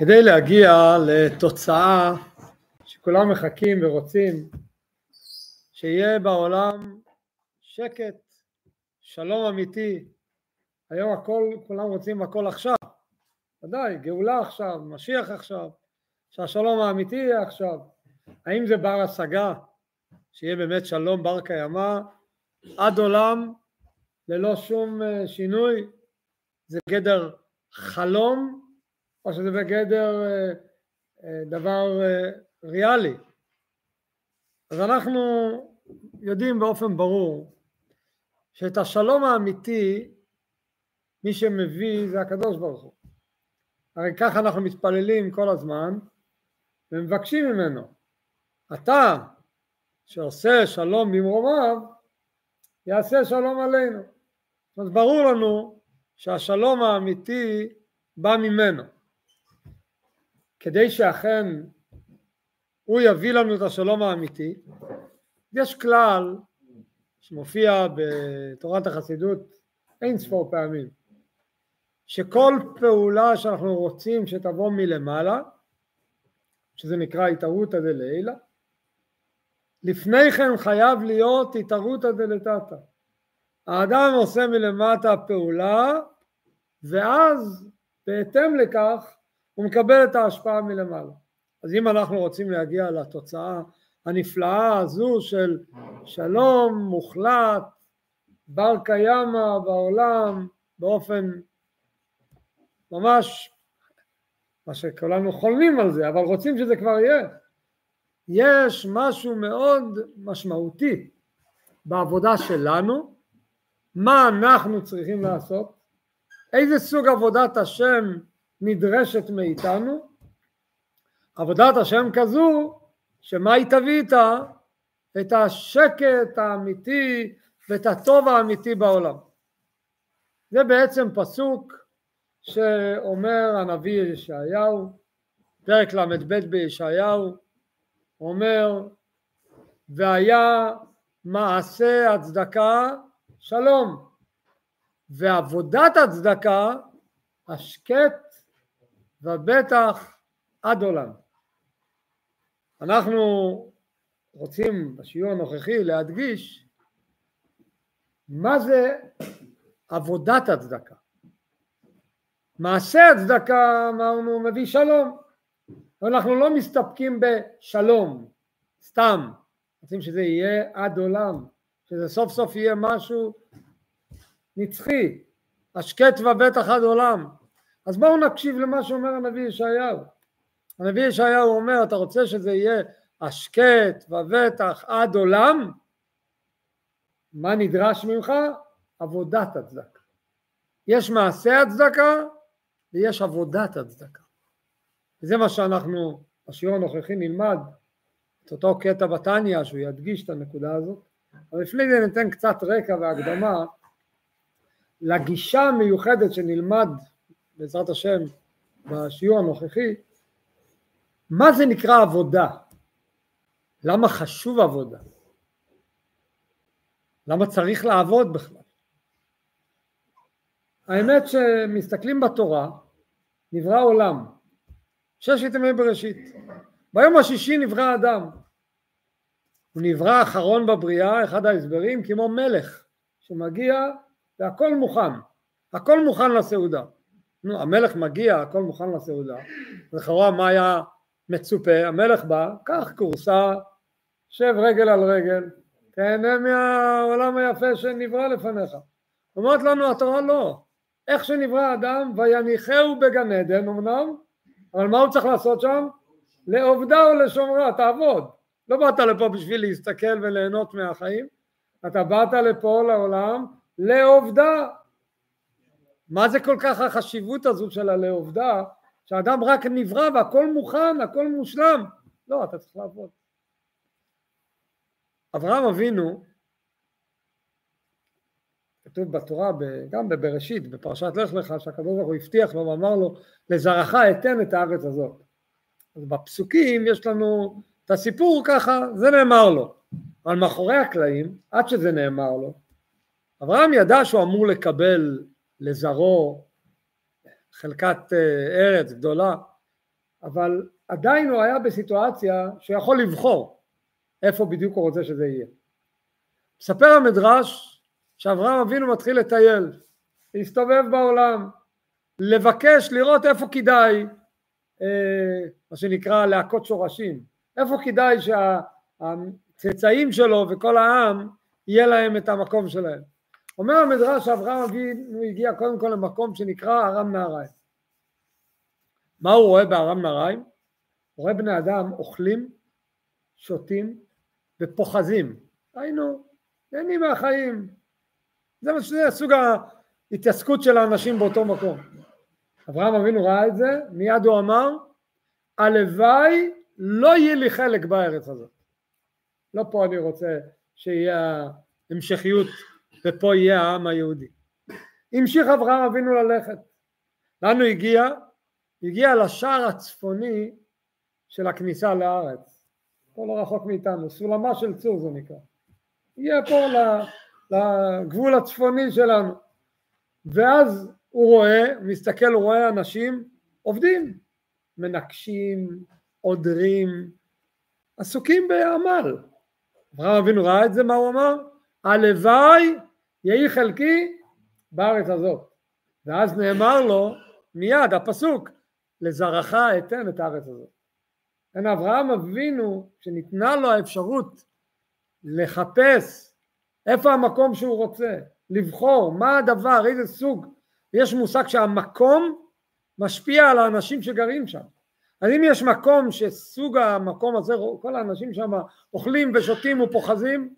כדי להגיע לתוצאה שכולם מחכים ורוצים שיהיה בעולם שקט, שלום אמיתי, היום הכל, כולם רוצים הכל עכשיו, ודאי, גאולה עכשיו, משיח עכשיו, שהשלום האמיתי יהיה עכשיו, האם זה בר השגה, שיהיה באמת שלום בר קיימא? עד עולם ללא שום אה, שינוי, זה גדר חלום או שזה בגדר אה, אה, דבר אה, ריאלי. אז אנחנו יודעים באופן ברור שאת השלום האמיתי מי שמביא זה הקדוש ברוך הוא. הרי ככה אנחנו מתפללים כל הזמן ומבקשים ממנו. אתה שעושה שלום במרומיו יעשה שלום עלינו. אז ברור לנו שהשלום האמיתי בא ממנו. כדי שאכן הוא יביא לנו את השלום האמיתי, יש כלל שמופיע בתורת החסידות אין ספור פעמים, שכל פעולה שאנחנו רוצים שתבוא מלמעלה, שזה נקרא התערותא דלעילא, לפני כן חייב להיות התערותא דלתתא. האדם עושה מלמטה פעולה, ואז בהתאם לכך הוא מקבל את ההשפעה מלמעלה. אז אם אנחנו רוצים להגיע לתוצאה הנפלאה הזו של שלום מוחלט, בר קיימא בעולם, באופן ממש, מה שכולנו חולמים על זה, אבל רוצים שזה כבר יהיה. יש משהו מאוד משמעותי בעבודה שלנו, מה אנחנו צריכים לעשות, איזה סוג עבודת השם נדרשת מאיתנו, עבודת השם כזו שמה היא תביא איתה? את השקט האמיתי ואת הטוב האמיתי בעולם. זה בעצם פסוק שאומר הנביא ישעיהו, פרק ל"ב בישעיהו, אומר והיה מעשה הצדקה שלום ועבודת הצדקה השקט ובטח עד עולם. אנחנו רוצים בשיעור הנוכחי להדגיש מה זה עבודת הצדקה. מעשה הצדקה אמרנו מביא שלום, אנחנו לא מסתפקים בשלום, סתם, רוצים שזה יהיה עד עולם, שזה סוף סוף יהיה משהו נצחי, השקט ובטח עד עולם, אז בואו נקשיב למה שאומר הנביא ישעיהו. הנביא ישעיהו אומר, אתה רוצה שזה יהיה השקט ובטח עד עולם? מה נדרש ממך? עבודת הצדקה. יש מעשה הצדקה ויש עבודת הצדקה. וזה מה שאנחנו, בשיעור הנוכחי נלמד את אותו קטע בתניא שהוא ידגיש את הנקודה הזאת. אבל לפני זה ניתן קצת רקע והקדמה לגישה המיוחדת שנלמד בעזרת השם בשיעור הנוכחי, מה זה נקרא עבודה? למה חשוב עבודה? למה צריך לעבוד בכלל? האמת שמסתכלים בתורה, נברא עולם, ששת ימי בראשית. ביום השישי נברא אדם. הוא נברא אחרון בבריאה, אחד ההסברים, כמו מלך שמגיע והכל מוכן, הכל מוכן לסעודה. נו, המלך מגיע, הכל מוכן לסעודה, לכאורה מה היה מצופה? המלך בא, קח כורסה, שב רגל על רגל, תהנה מהעולם היפה שנברא לפניך. אומרת לנו התורה לא, איך שנברא האדם ויניחהו בגן עדן אמנם, אבל מה הוא צריך לעשות שם? לעובדה או לשומרה, תעבוד. לא באת לפה בשביל להסתכל וליהנות מהחיים, אתה באת לפה לעולם לעובדה, מה זה כל כך החשיבות הזו של הלעובדה, שהאדם רק נברא והכל מוכן, הכל מושלם. לא, אתה צריך לעבוד. אברהם אבינו, כתוב בתורה, גם בבראשית, בפרשת לך לך, שהקדוש ברוך הוא הבטיח לו ואמר לו, לזרעך אתן את הארץ הזאת. אז בפסוקים יש לנו את הסיפור ככה, זה נאמר לו. אבל מאחורי הקלעים, עד שזה נאמר לו, אברהם ידע שהוא אמור לקבל לזרעו חלקת אה, ארץ גדולה, אבל עדיין הוא היה בסיטואציה שהוא יכול לבחור איפה בדיוק הוא רוצה שזה יהיה. מספר המדרש שאברהם אבינו מתחיל לטייל, להסתובב בעולם, לבקש לראות איפה כדאי, אה, מה שנקרא להכות שורשים, איפה כדאי שהצאצאים שלו וכל העם יהיה להם את המקום שלהם. אומר המדרש שאברהם אבינו הגיע קודם כל למקום שנקרא ארם נהריים. מה הוא רואה בארם נהריים? הוא רואה בני אדם אוכלים, שותים ופוחזים. היינו, נהנים מהחיים. זה, זה סוג ההתעסקות של האנשים באותו מקום. אברהם אבינו ראה את זה, מיד הוא אמר, הלוואי לא יהיה לי חלק בארץ הזאת. לא פה אני רוצה שיהיה המשכיות ופה יהיה העם היהודי. המשיך אברהם אבינו ללכת. לאן הוא הגיע? הגיע לשער הצפוני של הכניסה לארץ. פה לא רחוק מאיתנו, סולמה של צור זה נקרא. הגיע פה לגבול הצפוני שלנו. ואז הוא רואה, מסתכל, הוא רואה אנשים עובדים, מנקשים, עודרים, עסוקים בעמל. אברהם אבינו ראה את זה, מה הוא אמר? הלוואי יהי חלקי בארץ הזאת. ואז נאמר לו מיד הפסוק לזרעך אתן את הארץ הזאת. כן, אברהם אבינו שניתנה לו האפשרות לחפש איפה המקום שהוא רוצה, לבחור מה הדבר, איזה סוג, יש מושג שהמקום משפיע על האנשים שגרים שם. אז אם יש מקום שסוג המקום הזה, כל האנשים שם אוכלים ושותים ופוחזים,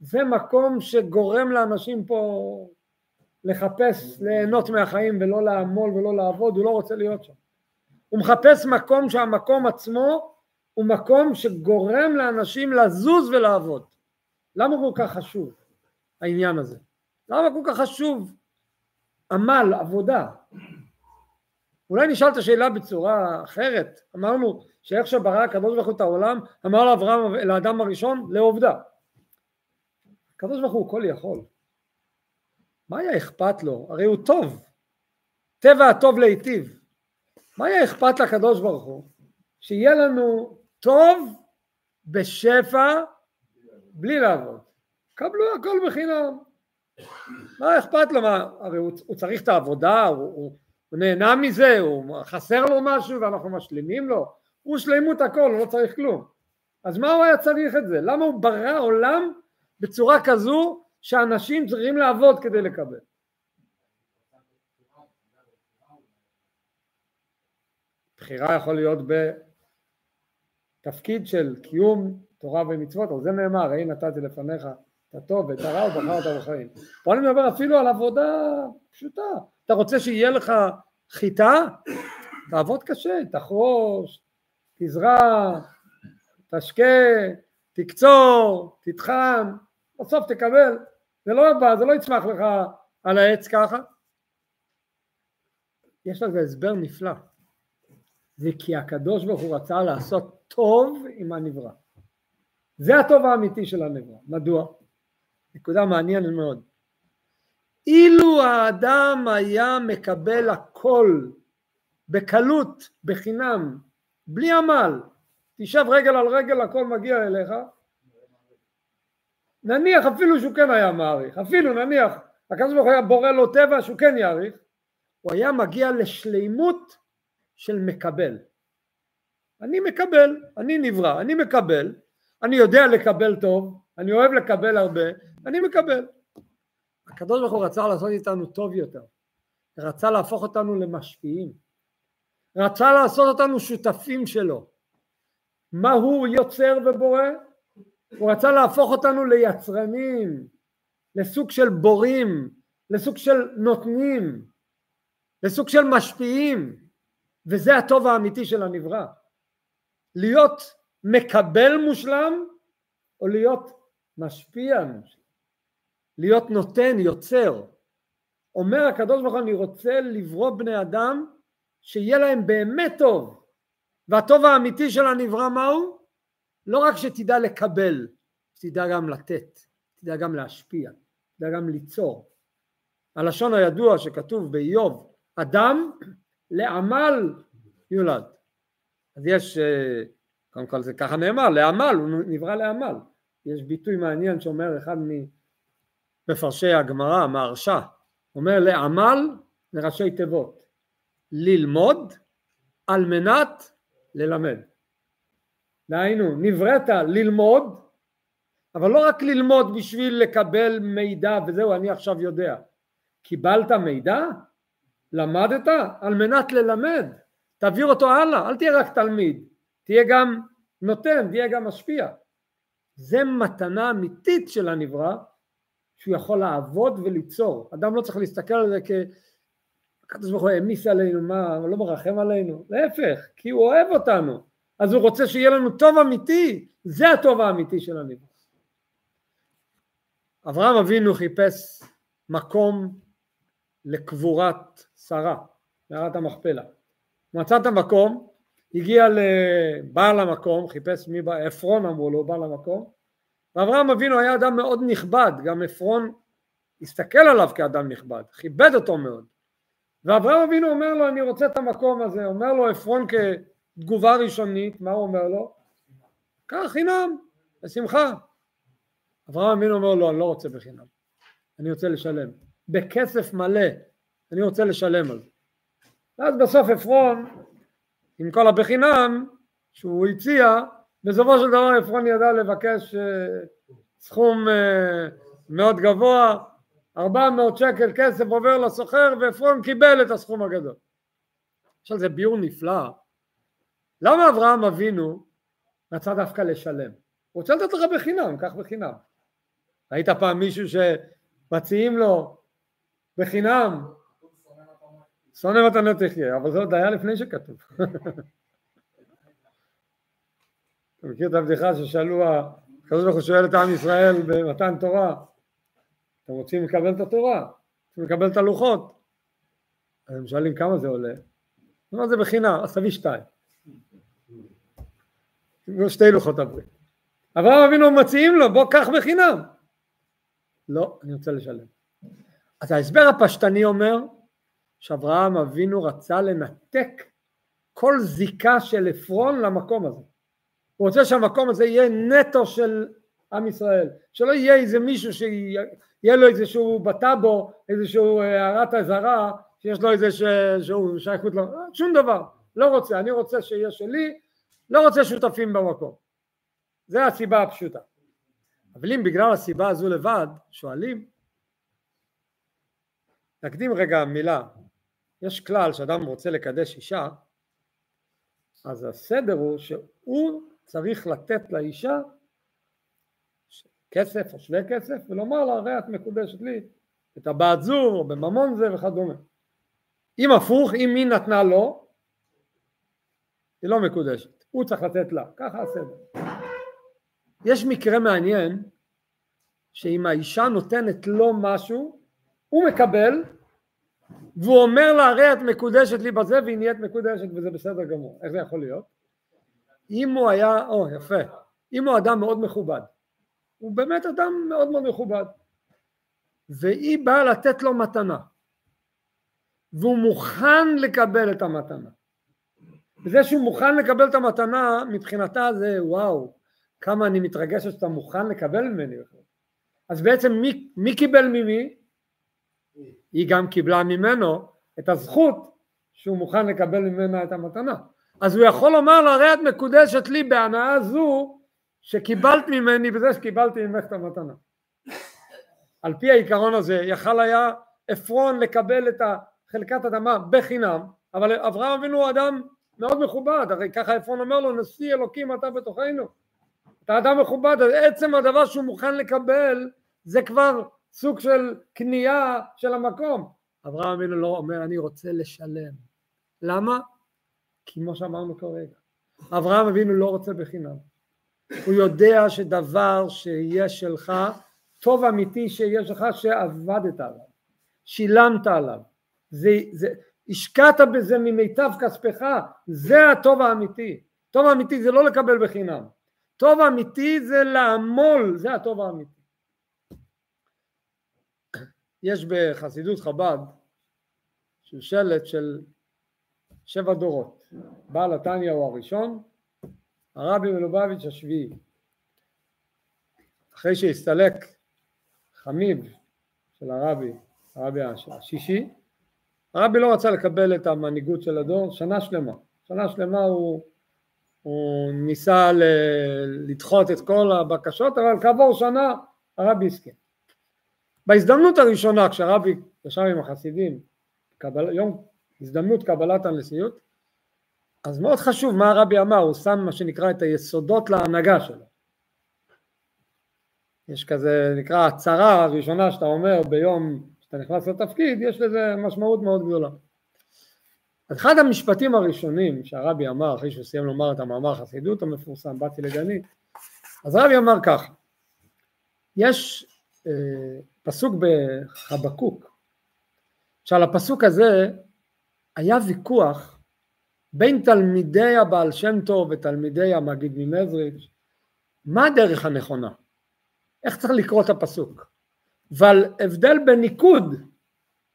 זה מקום שגורם לאנשים פה לחפש ליהנות מהחיים ולא לעמול ולא לעבוד, הוא לא רוצה להיות שם. הוא מחפש מקום שהמקום עצמו הוא מקום שגורם לאנשים לזוז ולעבוד. למה כל כך חשוב העניין הזה? למה כל כך חשוב עמל, עבודה? אולי נשאל את השאלה בצורה אחרת. אמרנו שאיך שברא הקדוש ברוך הוא את העולם, אמר לאברהם, לאדם הראשון, לעובדה. הקדוש ברוך הוא כל יכול. מה היה אכפת לו? הרי הוא טוב. טבע הטוב להיטיב. מה היה אכפת לקדוש ברוך הוא? שיהיה לנו טוב בשפע בלי לעבוד. קבלו הכל בחינם. מה אכפת לו? מה, הרי הוא, הוא צריך את העבודה, הוא, הוא, הוא נהנה מזה, הוא חסר לו משהו ואנחנו משלימים לו. הוא שלמות הכל, הוא לא צריך כלום. אז מה הוא היה צריך את זה? למה הוא ברא עולם בצורה כזו שאנשים צריכים לעבוד כדי לקבל? בחירה יכול להיות בתפקיד של קיום תורה ומצוות, על זה נאמר, ראי נתתי לפניך את הטוב ואת הרע ובחרת בחיים. פה אני מדבר אפילו על עבודה פשוטה. אתה רוצה שיהיה לך חיטה? תעבוד קשה, תחרוש, תזרע, תשקה, תקצור, תטחן, בסוף תקבל. זה לא בא, זה לא יצמח לך על העץ ככה. יש לזה הסבר נפלא. זה כי הקדוש ברוך הוא רצה לעשות טוב עם הנברא. זה הטוב האמיתי של הנברא. מדוע? נקודה מעניינת מאוד. אילו האדם היה מקבל הכל בקלות, בחינם, בלי עמל, תשב רגל על רגל הכל מגיע אליך, נניח אפילו שהוא כן היה מעריך, אפילו נניח הקדוש ברוך הוא היה בורא לו טבע שהוא כן יעריך, הוא היה מגיע לשלימות של מקבל. אני מקבל, אני נברא, אני מקבל, אני יודע לקבל טוב, אני אוהב לקבל הרבה, אני מקבל. הקדוש ברוך הוא רצה לעשות איתנו טוב יותר, רצה להפוך אותנו למשפיעים, רצה לעשות אותנו שותפים שלו. מה הוא יוצר ובורא? הוא רצה להפוך אותנו ליצרנים, לסוג של בורים, לסוג של נותנים, לסוג של משפיעים, וזה הטוב האמיתי של הנברא. להיות מקבל מושלם או להיות משפיע מושלם. להיות נותן, יוצר. אומר הקדוש ברוך הוא אני רוצה לברוא בני אדם שיהיה להם באמת טוב והטוב האמיתי של הנברא מהו? לא רק שתדע לקבל, תדע גם לתת, תדע גם להשפיע, תדע גם ליצור. הלשון הידוע שכתוב באיוב, אדם לעמל יולד. אז יש, אה, קודם כל זה ככה נאמר, לעמל, הוא נברא לעמל. יש ביטוי מעניין שאומר אחד ממפרשי הגמרא, המהרש"א, אומר לעמל לראשי תיבות, ללמוד על מנת ללמד. דהיינו, נבראת ללמוד, אבל לא רק ללמוד בשביל לקבל מידע וזהו, אני עכשיו יודע. קיבלת מידע? למדת? על מנת ללמד. תעביר אותו הלאה, אל תהיה רק תלמיד, תהיה גם נותן, תהיה גם משפיע. זה מתנה אמיתית של הנברא, שהוא יכול לעבוד וליצור. אדם לא צריך להסתכל על זה כ... הקדוש ברוך הוא העמיס עלינו, מה, הוא לא מרחם עלינו? להפך, כי הוא אוהב אותנו, אז הוא רוצה שיהיה לנו טוב אמיתי, זה הטוב האמיתי של הנברא. אברהם אבינו חיפש מקום לקבורת שרה, מערת המכפלה. מצא את המקום, הגיע לבעל המקום, חיפש מי בא, עפרון אמרו לו, בעל המקום, ואברהם אבינו היה אדם מאוד נכבד, גם עפרון הסתכל עליו כאדם נכבד, כיבד אותו מאוד. ואברהם אבינו אומר לו, אני רוצה את המקום הזה, אומר לו עפרון כתגובה ראשונית, מה הוא אומר לו? קח חינם, בשמחה. אברהם אבינו אומר לו, אני לא רוצה בחינם, אני רוצה לשלם. בכסף מלא, אני רוצה לשלם על זה. ואז בסוף עפרון, עם כל הבחינם שהוא הציע, בסופו של דבר עפרון ידע לבקש אה, סכום אה, מאוד גבוה, 400 שקל כסף עובר לסוחר ועפרון קיבל את הסכום הגדול. עכשיו זה ביור נפלא. למה אברהם אבינו רצה דווקא לשלם? הוא רוצה לתת לך בחינם, קח בחינם. ראית פעם מישהו שמציעים לו בחינם שונא מתנות תחיה, אבל זה עוד היה לפני שכתוב. אתה מכיר את הבדיחה ששאלו, הקדוש ברוך הוא שואל את עם ישראל במתן תורה, אתם רוצים לקבל את התורה, רוצים לקבל את הלוחות, אז הם שואלים כמה זה עולה, מה זה בחינם, אז תביא שתיים, שתי לוחות הברית. אברהם אבינו מציעים לו, בוא קח בחינם. לא, אני רוצה לשלם. אז ההסבר הפשטני אומר שאברהם אבינו רצה לנתק כל זיקה של עפרון למקום הזה. הוא רוצה שהמקום הזה יהיה נטו של עם ישראל, שלא יהיה איזה מישהו שיהיה לו איזשהו בטאבו, איזשהו אה, הערת אזהרה, שיש לו איזשהו שייכות, לו, שום דבר, לא רוצה, אני רוצה שיהיה שלי, לא רוצה שותפים במקום. זה הסיבה הפשוטה. אבל אם בגלל הסיבה הזו לבד, שואלים, נקדים רגע מילה, יש כלל שאדם רוצה לקדש אישה, אז הסדר הוא שהוא צריך לתת לאישה כסף או שווה כסף ולומר לה הרי את מקודשת לי את הבת זו או בממון זה וכדומה. אם הפוך, אם היא נתנה לו, היא לא מקודשת, הוא צריך לתת לה, ככה הסדר. יש מקרה מעניין שאם האישה נותנת לו משהו, הוא מקבל והוא אומר לה הרי את מקודשת לי בזה והיא נהיית מקודשת וזה בסדר גמור איך זה יכול להיות? אם הוא היה, או יפה, אם הוא אדם מאוד מכובד הוא באמת אדם מאוד מאוד מכובד והיא באה לתת לו מתנה והוא מוכן לקבל את המתנה וזה שהוא מוכן לקבל את המתנה מבחינתה זה וואו כמה אני מתרגשת שאתה מוכן לקבל ממני אז בעצם מי, מי קיבל ממי? היא גם קיבלה ממנו את הזכות שהוא מוכן לקבל ממנה את המתנה. אז הוא יכול לומר לה, הרי את מקודשת לי בהנאה זו שקיבלת ממני בזה שקיבלתי ממך את המתנה. על פי העיקרון הזה יכל היה עפרון לקבל את חלקת אדמה בחינם, אבל אברהם אבינו הוא אדם מאוד מכובד, הרי ככה עפרון אומר לו, נשיא אלוקים אתה בתוכנו. אתה אדם מכובד, אז עצם הדבר שהוא מוכן לקבל זה כבר סוג של קנייה של המקום. אברהם אבינו לא אומר אני רוצה לשלם. למה? כי כמו שאמרנו כרגע, אברהם אבינו לא רוצה בחינם. הוא יודע שדבר שיהיה שלך, טוב אמיתי שיש לך שעבדת עליו, שילמת עליו, זה, זה, השקעת בזה ממיטב כספך, זה הטוב האמיתי. טוב האמיתי זה לא לקבל בחינם, טוב האמיתי זה לעמול, זה הטוב האמיתי. יש בחסידות חב"ד שלט של שבע דורות. בעל התניא הוא הראשון, הרבי מלובביץ' השביעי. אחרי שהסתלק חמיב של הרבי, הרבי השישי, הרבי לא רצה לקבל את המנהיגות של הדור שנה שלמה. שנה שלמה הוא, הוא ניסה ל, לדחות את כל הבקשות, אבל כעבור שנה הרבי הסכים. בהזדמנות הראשונה כשהרבי ישב עם החסידים, קבל, יום הזדמנות קבלת הנשיאות, אז מאוד חשוב מה הרבי אמר, הוא שם מה שנקרא את היסודות להנהגה שלו. יש כזה, נקרא הצהרה הראשונה שאתה אומר ביום שאתה נכנס לתפקיד, יש לזה משמעות מאוד גדולה. אז אחד המשפטים הראשונים שהרבי אמר אחרי שהוא סיים לומר את המאמר חסידות המפורסם, באתי לגני, אז הרבי אמר ככה, יש אה, פסוק בחבקוק, שעל הפסוק הזה היה ויכוח בין תלמידי הבעל שם טוב ותלמידי המגיד ממזריץ', מה הדרך הנכונה? איך צריך לקרוא את הפסוק? אבל הבדל בניקוד,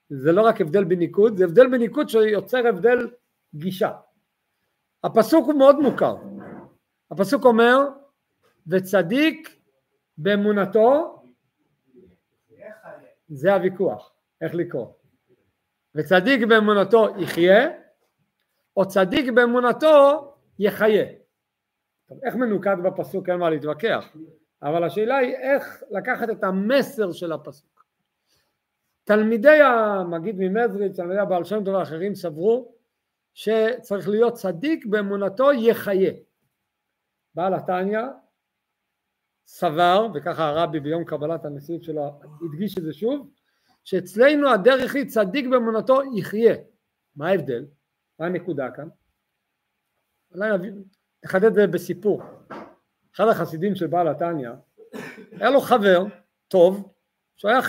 זה לא רק הבדל בניקוד, זה הבדל בניקוד שיוצר הבדל גישה. הפסוק הוא מאוד מוכר. הפסוק אומר, וצדיק באמונתו, זה הוויכוח, איך לקרוא. וצדיק באמונתו יחיה, או צדיק באמונתו יחיה. טוב, איך מנוקד בפסוק אין מה להתווכח, אבל השאלה היא איך לקחת את המסר של הפסוק. תלמידי המגיד ממזריץ', תלמידי הבעל שם טוב ואחרים סברו שצריך להיות צדיק באמונתו יחיה. בעל התניא סבר, וככה הרבי ביום קבלת הנשיאות שלו הדגיש את זה שוב, שאצלנו הדרך היא צדיק באמונתו יחיה. מה ההבדל? מה הנקודה כאן? אולי נחדד את זה בסיפור. אחד החסידים של בעל התניא, היה לו חבר טוב, שהוא היה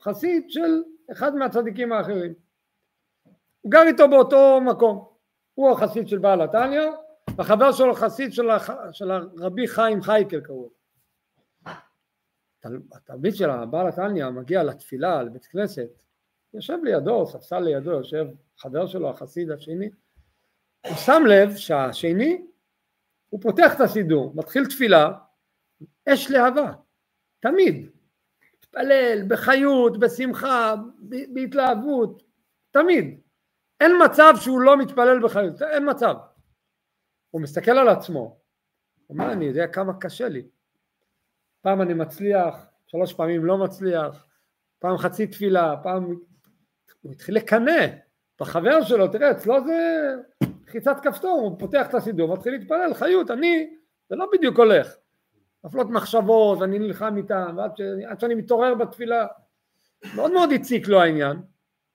חסיד של אחד מהצדיקים האחרים. הוא גר איתו באותו מקום. הוא החסיד של בעל התניא, והחבר שלו חסיד של, הח... של הרבי חיים חייקל קראו. התלמיד של הבעל התניא מגיע לתפילה, לבית כנסת, יושב לידו, ספסל לידו, יושב חבר שלו, החסיד השני, הוא שם לב שהשני, הוא פותח את הסידור, מתחיל תפילה, אש להבה, תמיד, מתפלל בחיות, בשמחה, בהתלהבות, תמיד. אין מצב שהוא לא מתפלל בחיות, אין מצב. הוא מסתכל על עצמו, הוא אומר, אני יודע כמה קשה לי. פעם אני מצליח, שלוש פעמים לא מצליח, פעם חצי תפילה, פעם... הוא התחיל לקנא בחבר שלו, תראה, אצלו זה לחיצת כפתור, הוא פותח את הסידור, מתחיל להתפלל, חיות, אני, זה לא בדיוק הולך. נפלות מחשבות, ואני נלחם איתם, ועד שאני, שאני מתעורר בתפילה. מאוד מאוד הציק לו העניין,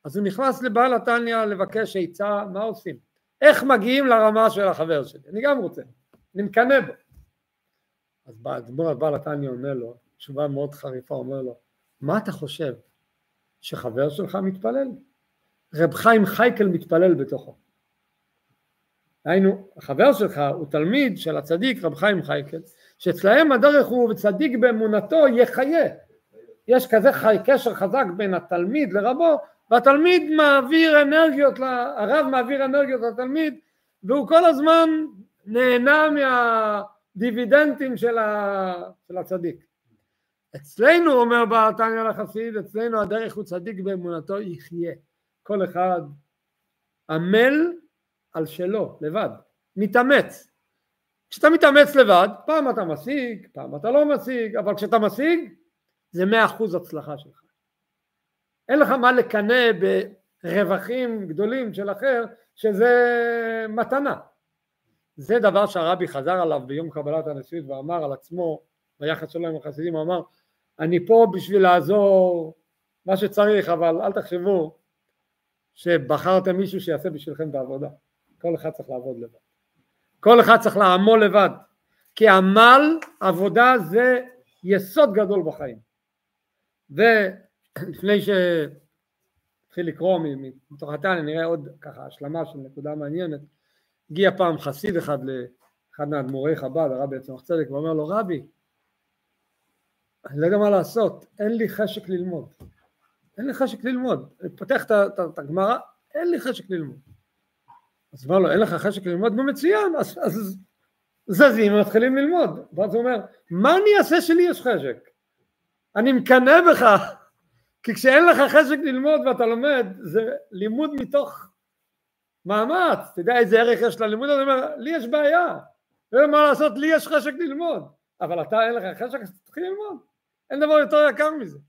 אז הוא נכנס לבעל התניא לבקש עצה, מה עושים? איך מגיעים לרמה של החבר שלי? אני גם רוצה, אני מקנא בו. אז האדמו"ר הבעל התניא אומר לו, תשובה מאוד חריפה, אומר לו, מה אתה חושב, שחבר שלך מתפלל? רב חיים חייקל מתפלל בתוכו. היינו, החבר שלך הוא תלמיד של הצדיק רב חיים חייקל, שאצלהם הדרך הוא צדיק באמונתו יחיה. יש כזה חי, קשר חזק בין התלמיד לרבו, והתלמיד מעביר אנרגיות, הרב מעביר אנרגיות לתלמיד, והוא כל הזמן נהנה מהדיבידנדים של, ה, של הצדיק. אצלנו, אומר בעל תניא לחסיד, אצלנו הדרך הוא צדיק באמונתו יחיה. כל אחד עמל על שלו, לבד, מתאמץ. כשאתה מתאמץ לבד, פעם אתה משיג, פעם אתה לא משיג, אבל כשאתה משיג, זה מאה אחוז הצלחה שלך. אין לך מה לקנא ברווחים גדולים של אחר, שזה מתנה. זה דבר שהרבי חזר עליו ביום קבלת הנשיאות ואמר על עצמו ביחס שלו עם החסידים, הוא אמר אני פה בשביל לעזור מה שצריך אבל אל תחשבו שבחרתם מישהו שיעשה בשבילכם את העבודה. כל אחד צריך לעבוד לבד. כל אחד צריך לעמול לבד. כי עמל עבודה זה יסוד גדול בחיים. ולפני שהתחיל לקרוא מתוך התניא נראה עוד ככה השלמה של נקודה מעניינת. הגיע פעם חסיד אחד לאחד מאדמו"רי חב"ד הרבי יצמח צדק ואומר לו רבי אני לא יודע מה לעשות אין לי חשק ללמוד. אין לי חשק ללמוד. אני פותח את הגמרא אין לי חשק ללמוד. אז אמר לו, אין לך חשק ללמוד? נו מצוין, אז, אז זזים ומתחילים ללמוד. ואז הוא אומר, מה אני אעשה שלי יש חשק? אני מקנא בך, כי כשאין לך חשק ללמוד ואתה לומד, זה לימוד מתוך מאמץ, אתה יודע איזה ערך יש ללימוד הזה, אומר, לי יש בעיה, אין מה לעשות, לי יש חשק ללמוד, אבל אתה אין לך חשק, אז תתחיל ללמוד, אין דבר יותר יקר מזה.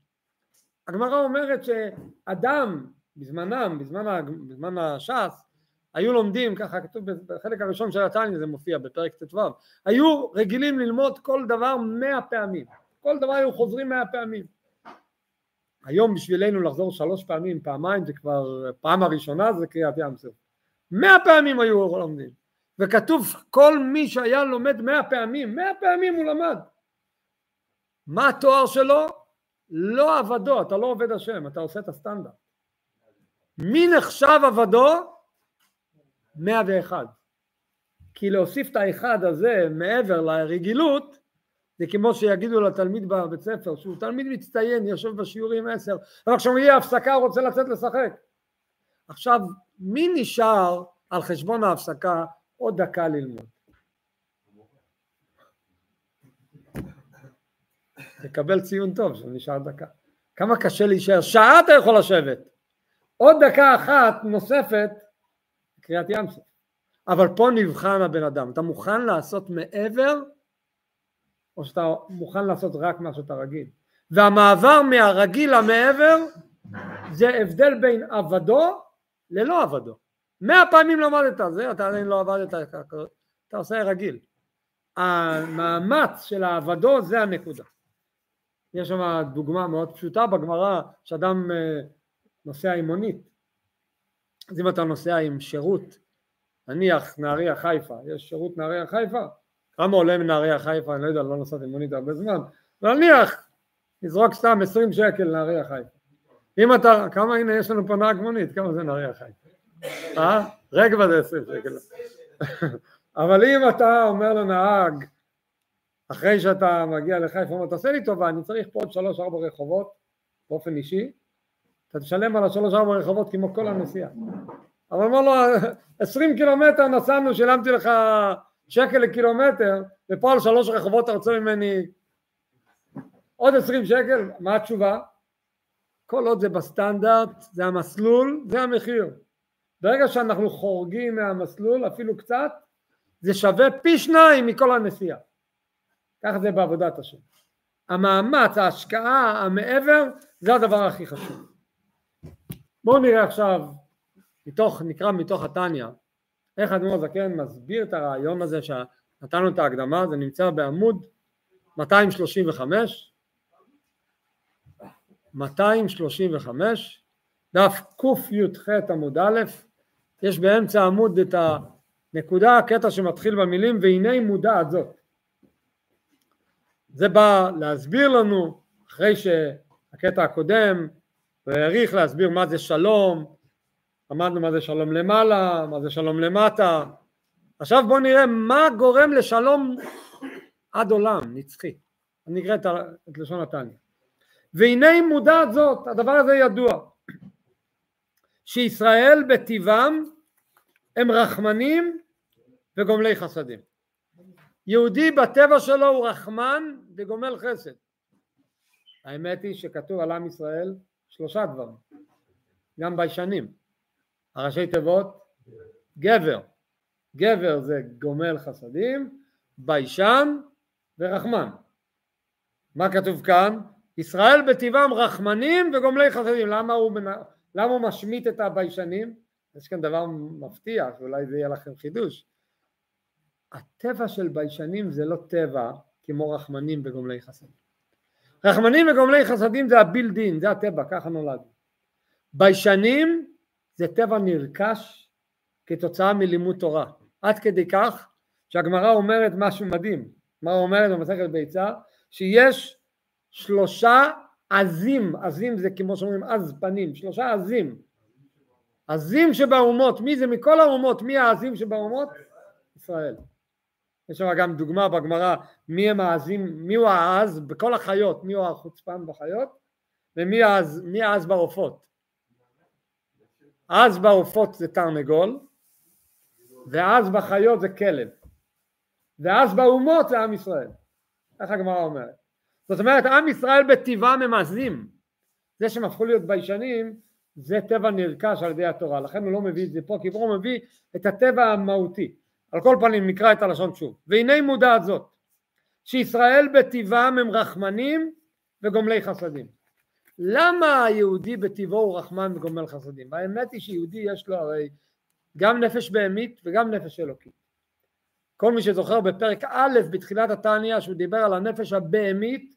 הגמרא אומרת שאדם בזמנם, בזמן, בזמן הש"ס, היו לומדים, ככה כתוב בחלק הראשון של התניא, זה מופיע בפרק ט"ו, היו רגילים ללמוד כל דבר מאה פעמים, כל דבר היו חוזרים מאה פעמים. היום בשבילנו לחזור שלוש פעמים, פעמיים, זה כבר פעם הראשונה, זה קריאת ים סוף. מאה פעמים היו לומדים, וכתוב כל מי שהיה לומד מאה פעמים, מאה פעמים הוא למד. מה התואר שלו? לא עבדו, אתה לא עובד השם, אתה עושה את הסטנדרט. מי נחשב עבדו? 101. כי להוסיף את האחד הזה מעבר לרגילות, זה כמו שיגידו לתלמיד בבית ספר, שהוא תלמיד מצטיין, יושב בשיעורים עשר, אבל כשהוא יהיה הפסקה הוא רוצה לצאת לשחק. עכשיו, מי נשאר על חשבון ההפסקה עוד דקה ללמוד? תקבל ציון טוב שנשאר דקה. כמה קשה להישאר, שעה אתה יכול לשבת. עוד דקה אחת נוספת, קריאת ים סוף. אבל פה נבחן הבן אדם, אתה מוכן לעשות מעבר או שאתה מוכן לעשות רק מה שאתה רגיל. והמעבר מהרגיל למעבר זה הבדל בין עבדו ללא עבדו. מאה פעמים למדת זה, אתה עדיין לא עבדת, אתה עושה רגיל. המאמץ של העבדו זה הנקודה. יש שם דוגמה מאוד פשוטה בגמרא שאדם אה, נוסע עם מונית. אז אם אתה נוסע עם שירות נניח נהריה חיפה יש שירות נהריה חיפה? כמה עולה מנהריה חיפה? אני לא יודע לא נסעתי עם מונית הרבה זמן. נניח נזרוק סתם עשרים שקל נהריה חיפה. אם אתה כמה הנה יש לנו פה נהג מונית כמה זה נהריה חיפה? אה? רגע זה עשרים שקל. אבל אם אתה אומר לנהג אחרי שאתה מגיע לחיפה, אומר, תעשה לי טובה, אני צריך פה עוד שלוש ארבע רחובות באופן אישי, אתה תשלם על השלוש ארבע רחובות כמו כל הנסיעה. אבל אומר לו, עשרים קילומטר נסענו, שילמתי לך שקל לקילומטר, ופה על שלוש רחובות אתה רוצה ממני עוד עשרים שקל, מה התשובה? כל עוד זה בסטנדרט, זה המסלול, זה המחיר. ברגע שאנחנו חורגים מהמסלול, אפילו קצת, זה שווה פי שניים מכל הנסיעה. ככה זה בעבודת השם. המאמץ, ההשקעה, המעבר, זה הדבר הכי חשוב. בואו נראה עכשיו, מתוך, נקרא מתוך התניא, איך אדמו"ר זקן מסביר את הרעיון הזה שנתנו את ההקדמה, זה נמצא בעמוד 235, 235, דף קי"ח עמוד א', יש באמצע העמוד את הנקודה, הקטע שמתחיל במילים והנה מודעת זאת. זה בא להסביר לנו, אחרי שהקטע הקודם והעריך להסביר מה זה שלום, למדנו מה זה שלום למעלה, מה זה שלום למטה, עכשיו בואו נראה מה גורם לשלום עד עולם, נצחי. אני אקרא את לשון התניא. והנה מודעת זאת, הדבר הזה ידוע, שישראל בטבעם הם רחמנים וגומלי חסדים. יהודי בטבע שלו הוא רחמן וגומל חסד. האמת היא שכתוב על עם ישראל שלושה דברים, גם ביישנים. הראשי תיבות גבר, גבר זה גומל חסדים, ביישן ורחמן. מה כתוב כאן? ישראל בטבעם רחמנים וגומלי חסדים. למה הוא, למה הוא משמיט את הביישנים? יש כאן דבר מפתיע, שאולי זה יהיה לכם חידוש. הטבע של ביישנים זה לא טבע כמו רחמנים וגומלי חסדים. רחמנים וגומלי חסדים זה הבילדין, זה הטבע, ככה נולד. ביישנים זה טבע נרכש כתוצאה מלימוד תורה. עד כדי כך שהגמרא אומרת משהו מדהים. הגמרא אומרת במסכת ביצה שיש שלושה עזים, עזים זה כמו שאומרים עז פנים, שלושה עזים. עזים שבאומות, מי זה מכל האומות, מי העזים שבאומות? ישראל. יש שם גם דוגמה בגמרא מי הם העזים, מי הוא העז בכל החיות, מי הוא החוצפן בחיות ומי העז, מי העז בעופות. עז בעופות זה תרנגול ואז בחיות זה כלב, ואז באומות זה עם ישראל. איך הגמרא אומרת. זאת אומרת, עם ישראל בטבעם הם עזים. זה שהם הפכו להיות ביישנים, זה טבע נרכש על ידי התורה, לכן הוא לא מביא את זה פה, כי פה הוא מביא את הטבע המהותי. על כל פנים נקרא את הלשון שוב. והנה מודעת זאת, שישראל בטבעם הם רחמנים וגומלי חסדים. למה היהודי בטבעו הוא רחמן וגומל חסדים? האמת היא שיהודי יש לו הרי גם נפש בהמית וגם נפש אלוקית. כל מי שזוכר בפרק א' בתחילת התניא שהוא דיבר על הנפש הבהמית,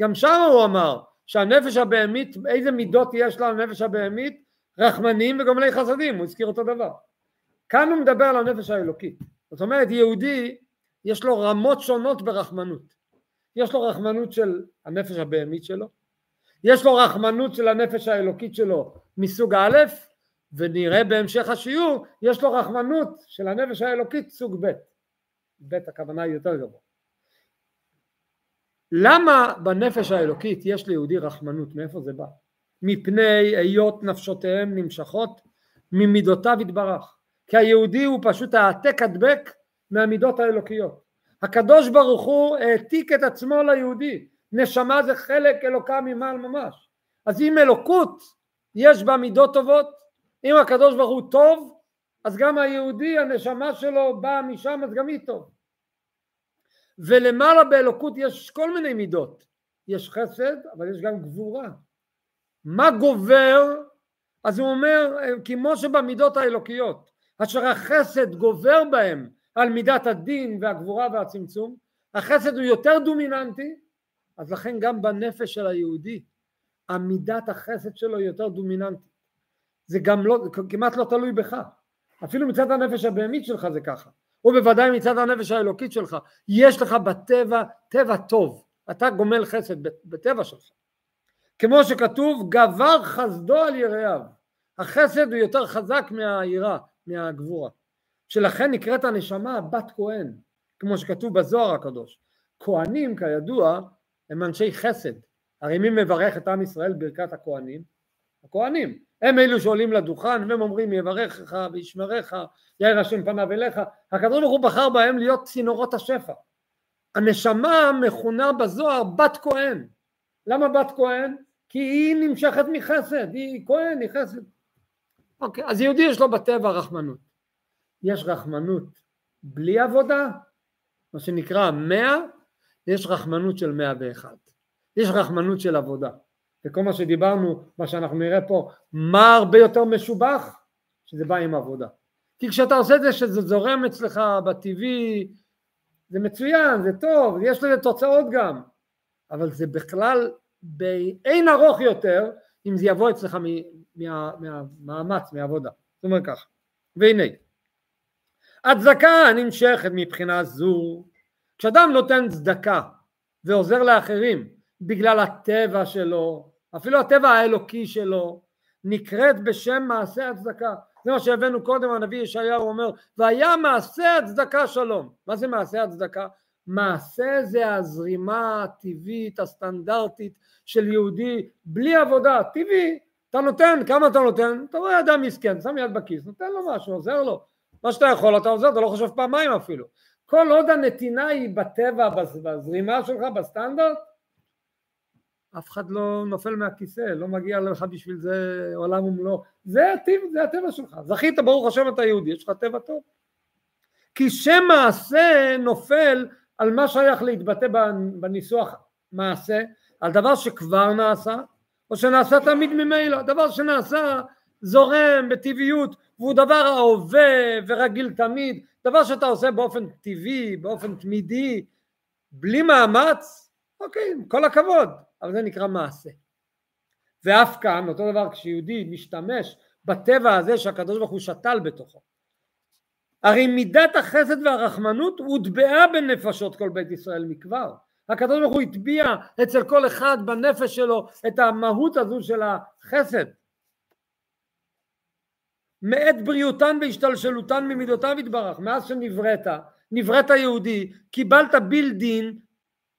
גם שם הוא אמר שהנפש הבהמית, איזה מידות יש לה לנפש הבהמית? רחמנים וגומלי חסדים, הוא הזכיר אותו דבר. כאן הוא מדבר על הנפש האלוקית. זאת אומרת יהודי יש לו רמות שונות ברחמנות. יש לו רחמנות של הנפש הבהמית שלו, יש לו רחמנות של הנפש האלוקית שלו מסוג א', ונראה בהמשך השיעור, יש לו רחמנות של הנפש האלוקית סוג ב', ב' הכוונה היא יותר גבוה. למה בנפש האלוקית יש ליהודי רחמנות? מאיפה זה בא? מפני היות נפשותיהם נמשכות ממידותיו יתברך. כי היהודי הוא פשוט העתק הדבק מהמידות האלוקיות. הקדוש ברוך הוא העתיק את עצמו ליהודי. נשמה זה חלק אלוקה ממעל ממש. אז אם אלוקות יש בה מידות טובות, אם הקדוש ברוך הוא טוב, אז גם היהודי הנשמה שלו באה משם אז גם היא טוב. ולמעלה באלוקות יש כל מיני מידות, יש חסד אבל יש גם גבורה. מה גובר? אז הוא אומר כמו שבמידות האלוקיות אשר החסד גובר בהם על מידת הדין והגבורה והצמצום, החסד הוא יותר דומיננטי, אז לכן גם בנפש של היהודי המידת החסד שלו היא יותר דומיננטית. זה גם לא, כמעט לא תלוי בך, אפילו מצד הנפש הבהמית שלך זה ככה. ובוודאי מצד הנפש האלוקית שלך, יש לך בטבע טבע טוב, אתה גומל חסד בטבע שלך. כמו שכתוב, גבר חסדו על יראיו, החסד הוא יותר חזק מהיראה, מהגבורה, שלכן נקראת הנשמה בת כהן, כמו שכתוב בזוהר הקדוש. כהנים כידוע הם אנשי חסד, הרי מי מברך את עם ישראל ברכת הכהנים? הכהנים, הם אלו שעולים לדוכן והם אומרים יברכך וישמרך יאיר השם פניו אליך. הקדוש ברוך הוא בחר בהם להיות צינורות השפע. הנשמה מכונה בזוהר בת כהן. למה בת כהן? כי היא נמשכת מחסד היא כהן היא חסד אוקיי אז יהודי יש לו בטבע רחמנות יש רחמנות בלי עבודה מה שנקרא מאה יש רחמנות של מאה ואחד יש רחמנות של עבודה וכל מה שדיברנו, מה שאנחנו נראה פה, מה הרבה יותר משובח? שזה בא עם עבודה. כי כשאתה עושה את זה שזה זורם אצלך בטבעי, זה מצוין, זה טוב, יש לזה תוצאות גם, אבל זה בכלל באין ארוך יותר אם זה יבוא אצלך מהמאמץ, מהעבודה. זאת אומרת ככה. והנה, הצדקה נמשכת מבחינה זו, כשאדם נותן צדקה ועוזר לאחרים בגלל הטבע שלו, אפילו הטבע האלוקי שלו נקראת בשם מעשה הצדקה זה מה שהבאנו קודם הנביא ישעיהו אומר והיה מעשה הצדקה שלום מה זה מעשה הצדקה? מעשה זה הזרימה הטבעית הסטנדרטית של יהודי בלי עבודה טבעי אתה נותן כמה אתה נותן? אתה רואה אדם מסכן שם יד בכיס נותן לו משהו עוזר לו. מה שאתה יכול אתה עוזר אתה לא חושב פעמיים אפילו. כל עוד הנתינה היא בטבע בזרימה שלך בסטנדרט אף אחד לא נופל מהכיסא, לא מגיע לך בשביל זה עולם ומלואו, זה הטבע, זה הטבע שלך, זכית ברוך השם אתה יהודי, יש לך טבע טוב. כי שם מעשה נופל על מה שייך להתבטא בניסוח מעשה, על דבר שכבר נעשה, או שנעשה תמיד ממילא, דבר שנעשה זורם בטבעיות, והוא דבר ההווה ורגיל תמיד, דבר שאתה עושה באופן טבעי, באופן תמידי, בלי מאמץ, אוקיי, כל הכבוד, אבל זה נקרא מעשה. ואף כאן, אותו דבר כשיהודי משתמש בטבע הזה שהקדוש ברוך הוא שתל בתוכו. הרי מידת החסד והרחמנות הוטבעה בנפשות כל בית ישראל מכבר. הקדוש ברוך הוא הטביע אצל כל אחד בנפש שלו את המהות הזו של החסד. מעת בריאותן והשתלשלותן ממידותיו יתברך, מאז שנבראת, נבראת יהודי, קיבלת בילדין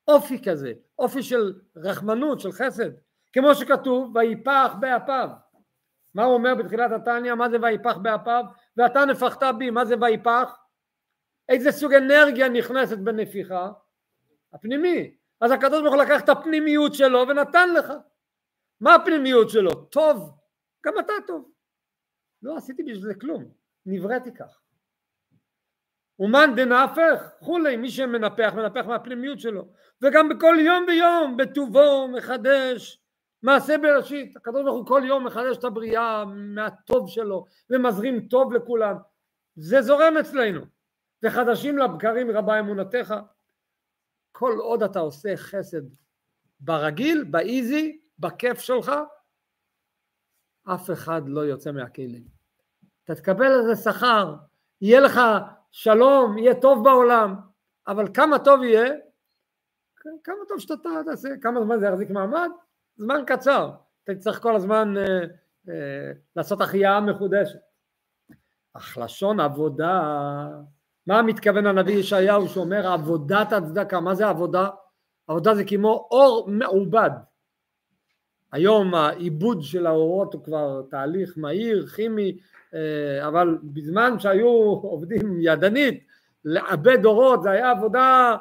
אופי כזה, אופי של רחמנות, של חסד, כמו שכתוב ויפח באפיו. מה הוא אומר בתחילת התניא? מה זה ויפח באפיו? ואתה נפחת בי, מה זה ויפח? איזה סוג אנרגיה נכנסת בנפיחה? הפנימי. אז הקדוש ברוך הוא לקח את הפנימיות שלו ונתן לך. מה הפנימיות שלו? טוב, גם אתה טוב. לא עשיתי בשביל זה כלום, נבראתי כך. אומן דנהפך, כולי, מי שמנפח, מנפח מהפנימיות שלו. וגם בכל יום ויום, בטובו, מחדש, מעשה בראשית. הקדוש ברוך הוא כל יום מחדש את הבריאה מהטוב שלו, ומזרים טוב לכולם. זה זורם אצלנו. וחדשים לבקרים רבה אמונתך. כל עוד אתה עושה חסד ברגיל, באיזי, בכיף שלך, אף אחד לא יוצא מהכלים. אתה תקבל איזה שכר, יהיה לך שלום, יהיה טוב בעולם, אבל כמה טוב יהיה? כמה טוב שאתה תעשה, כמה זמן זה יחזיק מעמד? זמן קצר, אתה צריך כל הזמן אה, אה, לעשות החייאה מחודשת. אך לשון עבודה, מה מתכוון הנביא ישעיהו שאומר עבודת הצדקה, מה זה עבודה? עבודה זה כמו אור מעובד. היום העיבוד של האורות הוא כבר תהליך מהיר, כימי, אה, אבל בזמן שהיו עובדים ידנית, לעבד אורות זה היה עבודה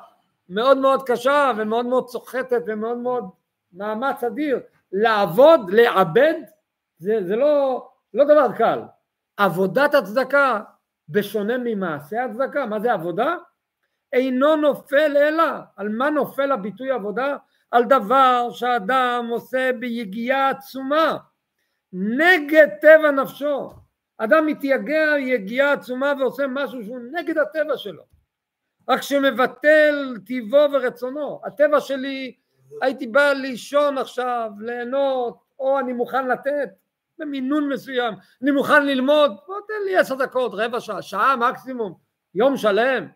מאוד מאוד קשה ומאוד מאוד סוחטת ומאוד מאוד מאמץ אדיר. לעבוד, לעבד, זה, זה לא, לא דבר קל. עבודת הצדקה, בשונה ממעשה הצדקה, מה זה עבודה? אינו נופל אלא, על מה נופל הביטוי עבודה? על דבר שאדם עושה ביגיעה עצומה נגד טבע נפשו אדם מתייגע יגיעה עצומה ועושה משהו שהוא נגד הטבע שלו רק שמבטל טיבו ורצונו הטבע שלי הייתי בא לישון עכשיו ליהנות או אני מוכן לתת במינון מסוים. אני מוכן ללמוד בוא תן לי עשר דקות רבע שעה שעה מקסימום יום שלם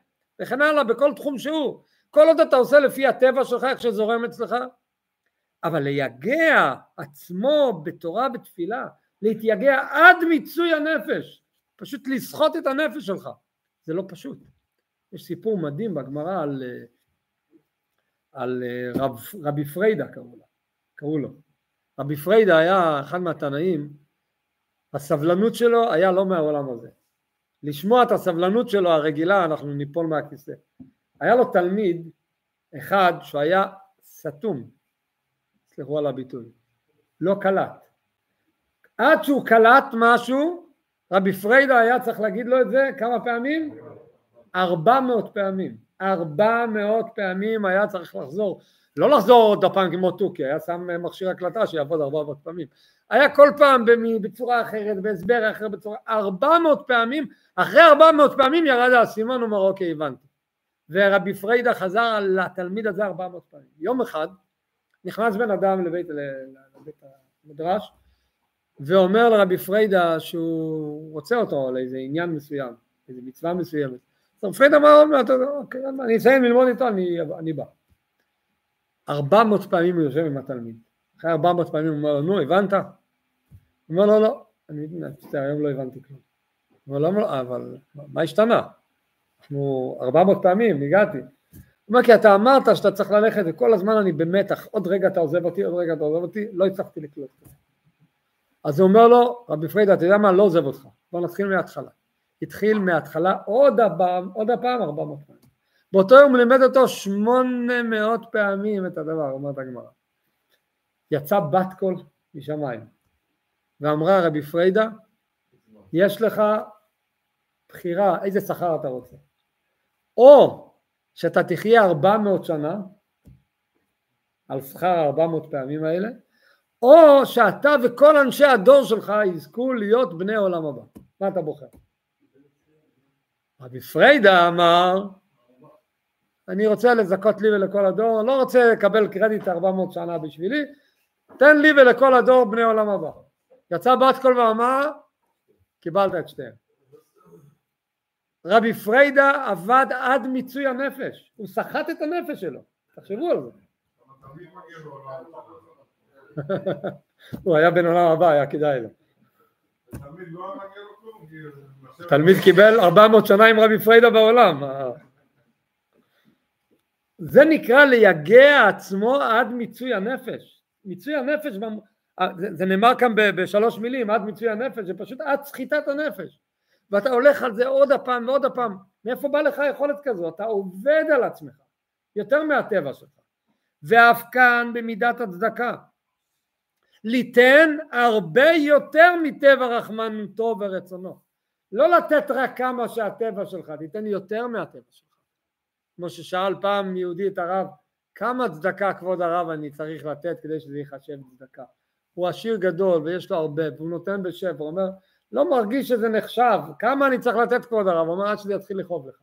וכן הלאה בכל תחום שהוא. כל עוד אתה עושה לפי הטבע שלך איך שזורם אצלך. אבל ליגע עצמו בתורה בתפילה להתייגע עד מיצוי הנפש פשוט לסחוט את הנפש שלך זה לא פשוט. יש סיפור מדהים בגמרא על, על רב, רבי פרידא קראו לו, קראו לו רבי פרידא היה אחד מהתנאים הסבלנות שלו היה לא מהעולם הזה לשמוע את הסבלנות שלו הרגילה אנחנו ניפול מהכיסא היה לו תלמיד אחד שהוא היה סתום, סליחה על הביטוי, לא קלט. עד שהוא קלט משהו, רבי פרידא היה צריך להגיד לו את זה כמה פעמים? ארבע מאות פעמים. ארבע מאות פעמים היה צריך לחזור. לא לחזור עוד הפעם כמו תוכי, היה שם מכשיר הקלטה שיעבוד ארבע מאות פעמים. היה כל פעם בצורה אחרת, בהסבר אחר, בצורה... ארבע מאות פעמים, אחרי ארבע מאות פעמים ירד האסימון, הוא אומר אוקיי הבנתי. ורבי פרידא חזר לתלמיד הזה ארבע מאות פעמים. יום אחד נכנס בן אדם לבית, לבית המדרש ואומר לרבי פריידה שהוא רוצה אותו לאיזה עניין מסוים, איזה מצווה מסוימת. אז רבי פריידה אמר אוקיי, אני אסיים ללמוד איתו, אני, אני בא. ארבע מאות פעמים הוא יושב עם התלמיד. אחרי ארבע מאות פעמים הוא אומר לו, נו, הבנת? הוא אומר לו, לא, אני מצטער, היום לא הבנתי כלום. הוא אומר לו, אבל מה השתנה? אנחנו ארבע מאות פעמים הגעתי. הוא אומר כי אתה אמרת שאתה צריך ללכת וכל הזמן אני במתח, עוד רגע אתה עוזב אותי, עוד רגע אתה עוזב אותי, לא הצלחתי לקלוט. אז הוא אומר לו, רבי פרידה, אתה יודע מה, לא עוזב אותך, בוא נתחיל מההתחלה. התחיל מההתחלה עוד הפעם, עוד הפעם ארבע מאות פעמים. באותו יום הוא לימד אותו שמונה מאות פעמים את הדבר, אומרת הגמרא. יצא בת קול משמיים, ואמרה רבי פרידה, יש לך בחירה איזה שכר אתה רוצה. או שאתה תחיה ארבע מאות שנה על שכר ארבע מאות פעמים האלה, או שאתה וכל אנשי הדור שלך יזכו להיות בני עולם הבא. מה אתה בוחר? רבי פריידה אמר, אני רוצה לזכות לי ולכל הדור, לא רוצה לקבל קרדיט ארבע מאות שנה בשבילי, תן לי ולכל הדור בני עולם הבא. יצא בת קול ואמר, קיבלת את שתיהם. רבי פריידה עבד עד מיצוי הנפש, הוא סחט את הנפש שלו, תחשבו על זה. הוא היה בן עולם הבא, היה כדאי לו. תלמיד קיבל 400 שנה עם רבי פריידה בעולם. זה נקרא ליגע עצמו עד מיצוי הנפש. מיצוי הנפש, זה נאמר כאן בשלוש מילים, עד מיצוי הנפש, זה פשוט עד סחיטת הנפש. ואתה הולך על זה עוד הפעם ועוד הפעם, מאיפה בא לך יכולת כזו? אתה עובד על עצמך, יותר מהטבע שלך. ואף כאן במידת הצדקה. ליתן הרבה יותר מטבע רחמנותו ורצונו. לא לתת רק כמה שהטבע שלך, תיתן יותר מהטבע שלך. כמו ששאל פעם יהודי את הרב, כמה צדקה כבוד הרב אני צריך לתת כדי שזה ייחשב צדקה? הוא עשיר גדול ויש לו הרבה והוא נותן בשפע, הוא אומר לא מרגיש שזה נחשב, כמה אני צריך לתת כבוד הרב? הוא אומר עד שזה יתחיל לכאוב לך.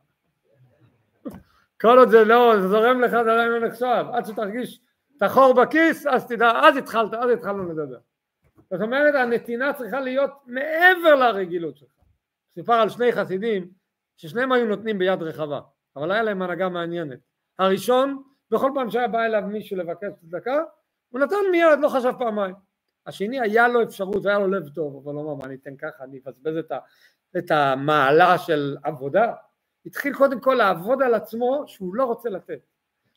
כל עוד זה לא, זה זורם לך זה עדיין לא נחשב, עד שתרגיש את החור בכיס אז תדע, אז התחלת, אז התחלנו לדבר. זאת אומרת הנתינה צריכה להיות מעבר לרגילות שלך. סיפר על שני חסידים ששניהם היו נותנים ביד רחבה, אבל היה להם הנהגה מעניינת. הראשון, בכל פעם שהיה בא אליו מישהו לבקש צדקה, הוא נתן מיד, לא חשב פעמיים. השני היה לו אפשרות, היה לו לב טוב, אבל הוא אמר מה אני אתן ככה, אני אבזבז את, את המעלה של עבודה. התחיל קודם כל לעבוד על עצמו שהוא לא רוצה לתת.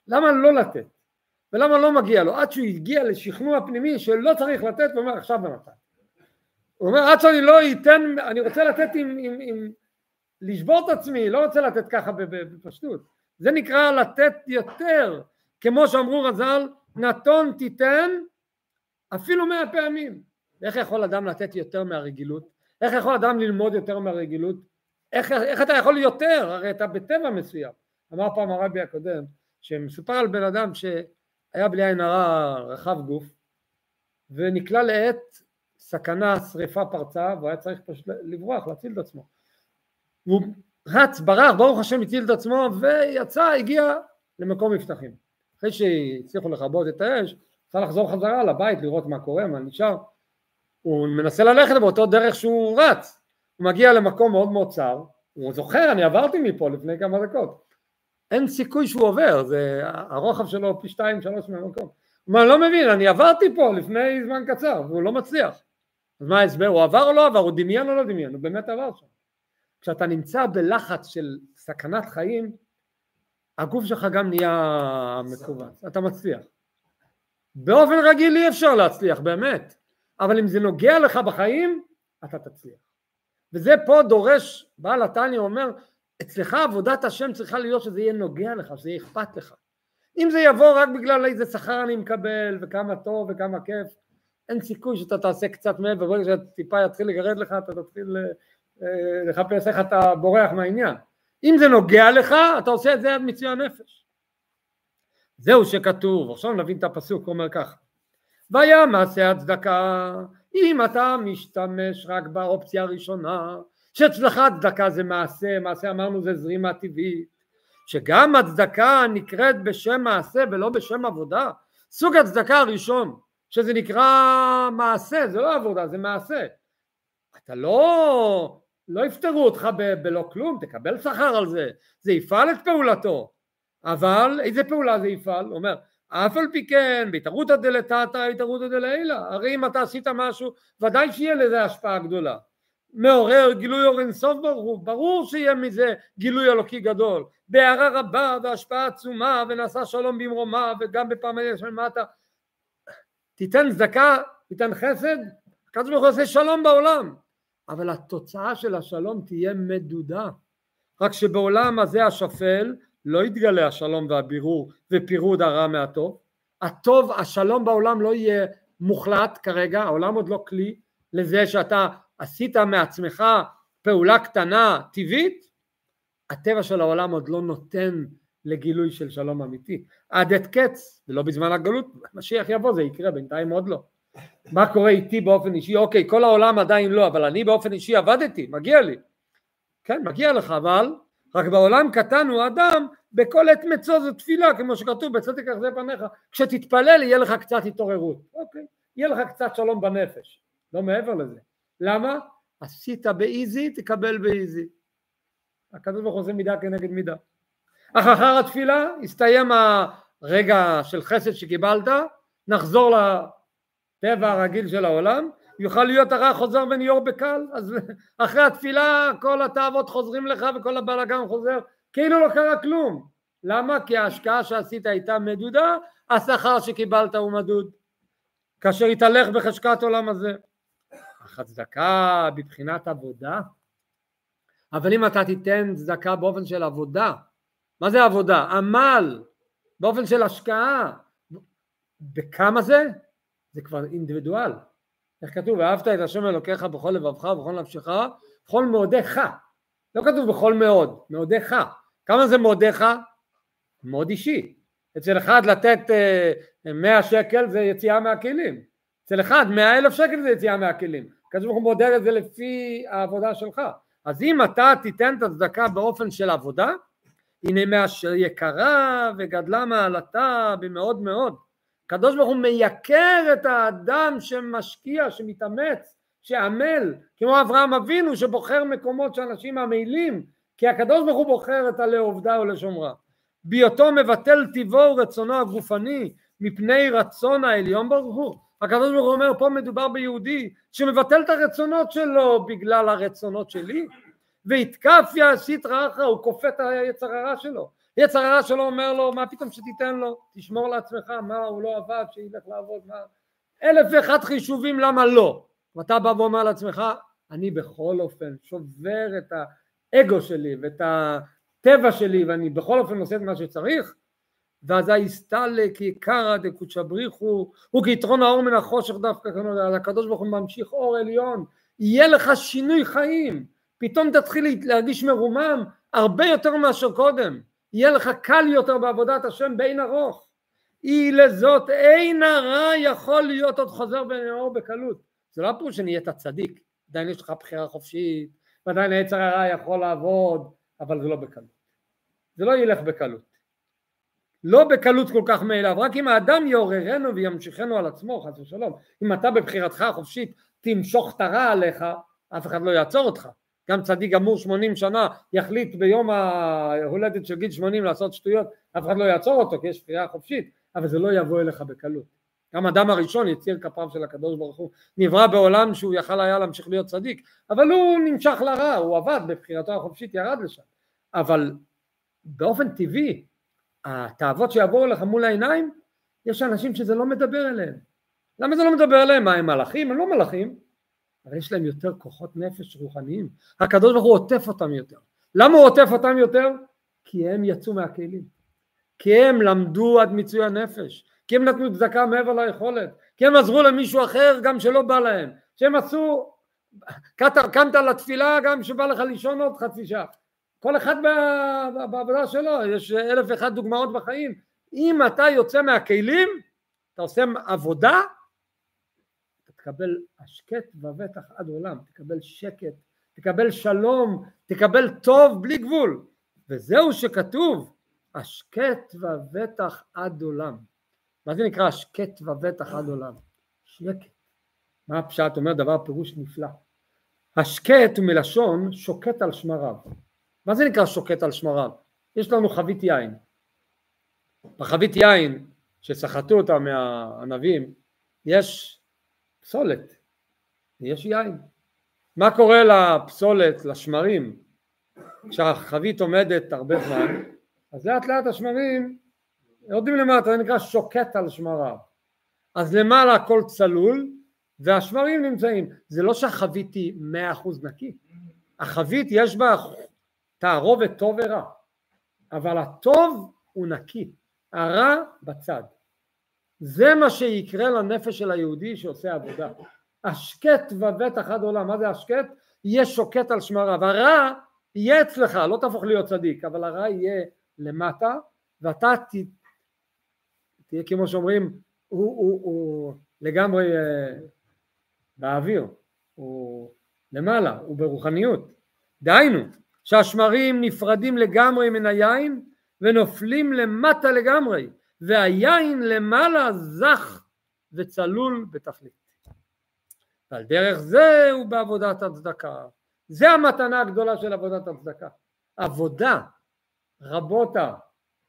למה לא לתת? ולמה לא מגיע לו? עד שהוא הגיע לשכנוע פנימי שלא צריך לתת, הוא אומר עכשיו בנתן. הוא אומר עד שאני לא אתן, אני רוצה לתת עם, עם, עם לשבור את עצמי, לא רוצה לתת ככה בפשטות. זה נקרא לתת יותר, כמו שאמרו רז"ל, נתון תיתן אפילו מאה פעמים. איך יכול אדם לתת יותר מהרגילות? איך יכול אדם ללמוד יותר מהרגילות? איך, איך אתה יכול יותר? הרי אתה בטבע מסוים. אמר פעם הרבי הקודם, שמסופר על בן אדם שהיה בלי עין הרע רחב גוף, ונקלע לעת סכנה, שריפה פרצה, והוא היה צריך פשוט לברוח, להציל את עצמו. הוא רץ, ברח, ברוך השם הציל את עצמו, ויצא, הגיע למקום מבטחים. אחרי שהצליחו לכבות את האש, צריך לחזור חזרה לבית לראות מה קורה, מה נשאר. הוא מנסה ללכת באותו דרך שהוא רץ. הוא מגיע למקום מאוד מאוד צר, הוא זוכר, אני עברתי מפה לפני כמה דקות. אין סיכוי שהוא עובר, זה הרוחב שלו פי שתיים שלוש מהמקום. הוא אומר, אני לא מבין, אני עברתי פה לפני זמן קצר, והוא לא מצליח. אז מה ההסבר? הוא עבר או לא עבר? הוא דמיין או לא דמיין? הוא באמת עבר שם. כשאתה נמצא בלחץ של סכנת חיים, הגוף שלך גם נהיה מכווץ, אתה מצליח. באופן רגיל אי אפשר להצליח באמת, אבל אם זה נוגע לך בחיים, אתה תצליח. וזה פה דורש, בעל התניא אומר, אצלך עבודת השם צריכה להיות שזה יהיה נוגע לך, שזה יהיה אכפת לך. אם זה יבוא רק בגלל איזה שכר אני מקבל, וכמה טוב וכמה כיף, אין סיכוי שאתה תעשה קצת מעבר, ברגע שהטיפה יתחיל לגרד לך, אתה תתחיל לחפש איך אתה בורח מהעניין. אם זה נוגע לך, אתה עושה את זה עד מצוי הנפש. זהו שכתוב, עכשיו נבין את הפסוק, הוא אומר כך, והיה מעשה הצדקה, אם אתה משתמש רק באופציה הראשונה, שאצלך הצדקה זה מעשה, מעשה אמרנו זה זרימה טבעית, שגם הצדקה נקראת בשם מעשה ולא בשם עבודה, סוג הצדקה הראשון, שזה נקרא מעשה, זה לא עבודה, זה מעשה. אתה לא, לא יפטרו אותך ב- בלא כלום, תקבל שכר על זה, זה יפעל את פעולתו. אבל איזה פעולה זה יפעל? הוא אומר אף על פי כן בהתערותא דלתתא התערותא דלעילא. הרי אם אתה עשית משהו ודאי שיהיה לזה השפעה גדולה. מעורר גילוי אור אינסוף ברור ברור שיהיה מזה גילוי אלוקי גדול. בהערה רבה והשפעה עצומה ונעשה שלום במרומה וגם בפעמי של מטה תיתן צדקה תיתן חסד הקדוש ברוך הוא עושה שלום בעולם אבל התוצאה של השלום תהיה מדודה. רק שבעולם הזה השפל לא יתגלה השלום והבירור ופירוד הרע מהטוב, הטוב, השלום בעולם לא יהיה מוחלט כרגע, העולם עוד לא כלי לזה שאתה עשית מעצמך פעולה קטנה טבעית, הטבע של העולם עוד לא נותן לגילוי של שלום אמיתי, עד עת קץ, ולא בזמן הגלות, משיח יבוא זה יקרה, בינתיים עוד לא. מה קורה איתי באופן אישי? אוקיי, כל העולם עדיין לא, אבל אני באופן אישי עבדתי, מגיע לי. כן, מגיע לך, אבל רק בעולם קטן הוא אדם, בכל עת מצו זו תפילה, כמו שכתוב בצדק זה פניך, כשתתפלל יהיה לך קצת התעוררות, אוקיי, יהיה לך קצת שלום בנפש, לא מעבר לזה. למה? עשית באיזי, תקבל באיזי. הקדוש ברוך הוא עושה מידה כנגד מידה. אך אחר התפילה הסתיים הרגע של חסד שקיבלת, נחזור לטבע הרגיל של העולם, יוכל להיות הרע חוזר וניור בקל, אז אחרי התפילה כל התאוות חוזרים לך וכל הבלאגן חוזר, כאילו לא קרה כלום. למה? כי ההשקעה שעשית הייתה מדודה, השכר שקיבלת הוא מדוד. כאשר התהלך בחשקת עולם הזה. אך הצדקה בבחינת עבודה, אבל אם אתה תיתן צדקה באופן של עבודה, מה זה עבודה? עמל, באופן של השקעה, בכמה זה? זה כבר אינדיבידואל. איך כתוב? ואהבת את השם אלוקיך בכל לבבך ובכל נפשך, בכל מאודיך. לא כתוב בכל מאוד, מאודיך. כמה זה מאודיך? מאוד אישי. אצל אחד לתת uh, 100 שקל זה יציאה מהכלים. אצל אחד 100 אלף שקל זה יציאה מהכלים. כתוב ברוך הוא מודד את זה לפי העבודה שלך. אז אם אתה תיתן את הצדקה באופן של עבודה, הנה מאשר יקרה וגדלה מעלתה במאוד מאוד. הקדוש ברוך הוא מייקר את האדם שמשקיע, שמתאמץ, שעמל, כמו אברהם אבינו שבוחר מקומות שאנשים עמלים, כי הקדוש ברוך הוא בוחר את הלעובדה ולשומרה. בהיותו מבטל טיבו ורצונו הגופני מפני רצון העליון ברוך הוא. הקדוש ברוך הוא אומר פה מדובר ביהודי שמבטל את הרצונות שלו בגלל הרצונות שלי ויתקף יעשית רעך הוא כופה את היצר הרע שלו יצר הרע שלו אומר לו מה פתאום שתיתן לו? תשמור לעצמך מה הוא לא עבד שילך לעבוד מה? אלף ואחד חישובים למה לא? ואתה בא ואומר לעצמך אני בכל אופן שובר את האגו שלי ואת הטבע שלי ואני בכל אופן עושה את מה שצריך. ואזי יסתלק יקרא דקודשא בריחו וכיתרון האור מן החושך דווקא כאן אז הקדוש ברוך הוא ממשיך אור עליון. יהיה לך שינוי חיים. פתאום תתחיל להרגיש מרומם הרבה יותר מאשר קודם יהיה לך קל יותר בעבודת השם באין ארוך היא לזאת אין הרע יכול להיות עוד חוזר בין האור בקלות. זה לא הפירוש שנהיית צדיק. עדיין יש לך בחירה חופשית ועדיין היצר הרע יכול לעבוד אבל זה לא בקלות. זה לא ילך בקלות. לא בקלות כל כך מאליו, רק אם האדם יעוררנו וימשיכנו על עצמו, חס ושלום. אם אתה בבחירתך החופשית תמשוך את הרע עליך, אף אחד לא יעצור אותך. גם צדיק גמור 80 שנה יחליט ביום ההולדת של גיל 80 לעשות שטויות, אף אחד לא יעצור אותו כי יש בחירה חופשית, אבל זה לא יבוא אליך בקלות. גם אדם הראשון יציר כפיו של הקדוש ברוך הוא, נברא בעולם שהוא יכל היה להמשיך להיות צדיק, אבל הוא נמשך לרע, הוא עבד בבחירתו החופשית, ירד לשם. אבל באופן טבעי התאוות שיבואו לך מול העיניים, יש אנשים שזה לא מדבר אליהם. למה זה לא מדבר אליהם? מה הם מלאכים? הם לא מלאכים, אבל יש להם יותר כוחות נפש רוחניים. הקדוש ברוך הוא עוטף אותם יותר. למה הוא עוטף אותם יותר? כי הם יצאו מהכלים. כי הם למדו עד מיצוי הנפש. כי הם נתנו צדקה מעבר ליכולת. כי הם עזרו למישהו אחר גם שלא בא להם. שהם עשו, קמת לתפילה גם שבא לך לישון עוד חצי שעה. כל אחד בעבודה שלו, יש אלף ואחת דוגמאות בחיים. אם אתה יוצא מהכלים, אתה עושה עבודה, תקבל השקט ובטח עד עולם, תקבל שקט, תקבל שלום, תקבל טוב בלי גבול. וזהו שכתוב, השקט ובטח עד עולם. מה זה נקרא השקט ובטח עד עולם? שקט. מה הפשט? אומר דבר פירוש נפלא. השקט הוא מלשון שוקט על שמריו. מה זה נקרא שוקט על שמריו? יש לנו חבית יין. בחבית יין שסחטו אותה מהענבים יש פסולת, יש יין. מה קורה לפסולת, לשמרים, כשהחבית עומדת הרבה זמן, אז לאט לאט השמרים יורדים למטה, זה נקרא שוקט על שמריו. אז למעלה הכל צלול והשמרים נמצאים. זה לא שהחבית היא מאה אחוז נקי, החבית יש בה תערובת טוב ורע, אבל הטוב הוא נקי, הרע בצד. זה מה שיקרה לנפש של היהודי שעושה עבודה. השקט ובטח עד עולם, מה זה השקט? יהיה שוקט על שמריו, הרע יהיה אצלך, לא תהפוך להיות צדיק, אבל הרע יהיה למטה, ואתה ת... תהיה כמו שאומרים, הוא, הוא, הוא לגמרי uh, באוויר, הוא למעלה, הוא ברוחניות. דהיינו, שהשמרים נפרדים לגמרי מן היין ונופלים למטה לגמרי והיין למעלה זך וצלול בתכלית. ועל דרך זה הוא בעבודת הצדקה. זה המתנה הגדולה של עבודת הצדקה. עבודה, רבותה,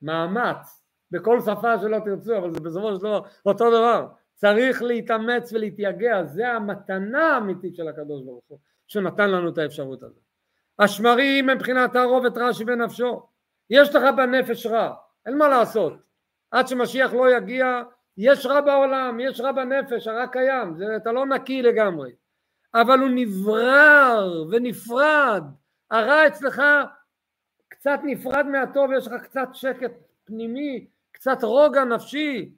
מאמץ, בכל שפה שלא תרצו, אבל זה בסופו של דבר אותו דבר. צריך להתאמץ ולהתייגע, זה המתנה האמיתית של הקדוש ברוך הוא, שנתן לנו את האפשרות הזאת. השמרים מבחינת תערובת רש"י בנפשו יש לך בנפש רע אין מה לעשות עד שמשיח לא יגיע יש רע בעולם יש רע בנפש הרע קיים זה, אתה לא נקי לגמרי. אבל הוא נברר ונפרד. הרע אצלך קצת נפרד מהטוב, יש לך קצת שקט פנימי, קצת רוגע נפשי,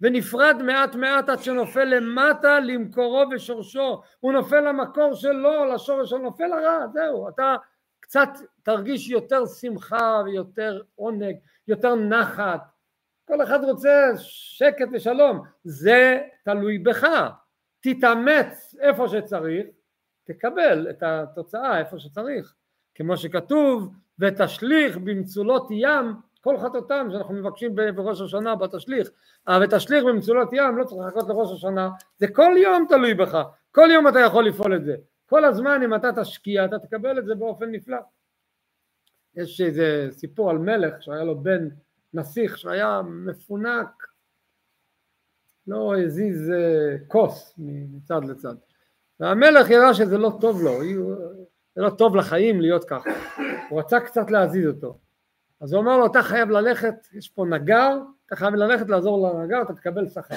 ונפרד מעט מעט עד שנופל למטה למקורו ושורשו, הוא נופל למקור שלו, לשורש שלו, נופל הרע, זהו, אתה קצת תרגיש יותר שמחה ויותר עונג, יותר נחת, כל אחד רוצה שקט ושלום, זה תלוי בך, תתאמץ איפה שצריך, תקבל את התוצאה איפה שצריך, כמו שכתוב ותשליך במצולות ים כל חטאותם שאנחנו מבקשים בראש השנה בתשליך, ותשליך במצולות ים לא צריך לחכות לראש השנה, זה כל יום תלוי בך, כל יום אתה יכול לפעול את זה, כל הזמן אם אתה תשקיע אתה תקבל את זה באופן נפלא. יש איזה סיפור על מלך שהיה לו בן נסיך שהיה מפונק, לא הזיז אה, כוס מצד לצד, והמלך ידע שזה לא טוב לו, זה לא טוב לחיים להיות ככה, הוא רצה קצת להזיז אותו, אז הוא אמר לו אתה חייב ללכת, יש פה נגר, אתה חייב ללכת לעזור לנגר, אתה תקבל שכר.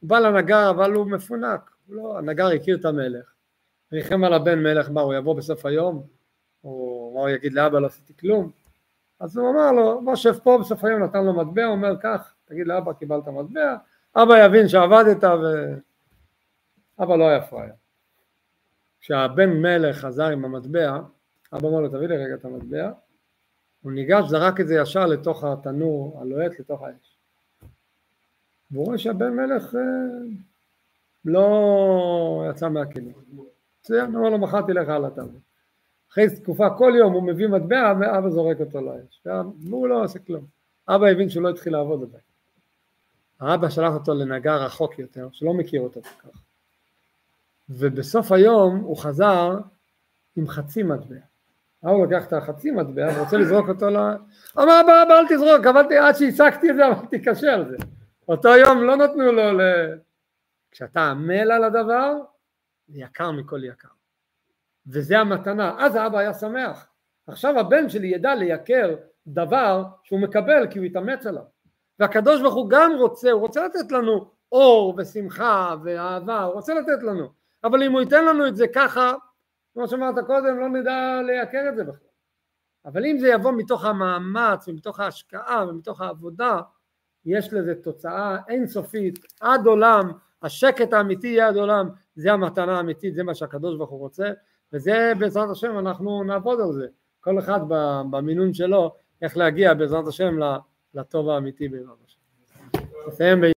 הוא בא לנגר אבל הוא מפונק, לא, הנגר הכיר את המלך, ריחם על הבן מלך, מה הוא יבוא בסוף היום, או מה הוא יגיד לאבא לא עשיתי כלום, אז הוא אמר לו בוא שב פה בסוף היום נתן לו מטבע, הוא אומר כך, תגיד לאבא קיבלת מטבע, אבא יבין שעבדת ואבא לא היה פראייר. כשהבן מלך חזר עם המטבע, אבא אמר לו תביא לי רגע את המטבע, הוא ניגש, זרק את זה ישר לתוך התנור הלוהט, לתוך האש. והוא רואה שהבן מלך אה, לא יצא מהכלים. מצוין, הוא אומר לו מחר תלך הלאה תעבוד. אחרי תקופה כל יום הוא מביא מטבע ואבא זורק אותו לאש. והוא לא עושה כלום. אבא הבין שהוא לא התחיל לעבוד עדיין. האבא שלח אותו לנגר רחוק יותר, שלא מכיר אותו כל כך. ובסוף היום הוא חזר עם חצי מטבע. ההוא לקח את החצי מטבע ורוצה לזרוק אותו ל... אמר אבא אבא אל תזרוק, עבדתי עד שהצגתי את זה אמרתי קשה על זה. אותו יום לא נתנו לו ל... כשאתה עמל על הדבר זה יקר מכל יקר. וזה המתנה. אז האבא היה שמח. עכשיו הבן שלי ידע לייקר דבר שהוא מקבל כי הוא התאמץ עליו. והקדוש ברוך הוא גם רוצה, הוא רוצה לתת לנו אור ושמחה ואהבה, הוא רוצה לתת לנו. אבל אם הוא ייתן לנו את זה ככה, כמו שאמרת קודם, לא נדע לייקר את זה בכלל. אבל אם זה יבוא מתוך המאמץ ומתוך ההשקעה ומתוך העבודה, יש לזה תוצאה אינסופית עד עולם, השקט האמיתי יהיה עד עולם, זה המתנה האמיתית, זה מה שהקדוש ברוך הוא רוצה, וזה בעזרת השם אנחנו נעבוד על זה, כל אחד במינון שלו, איך להגיע בעזרת השם לטוב האמיתי בעזרת השם. נסיים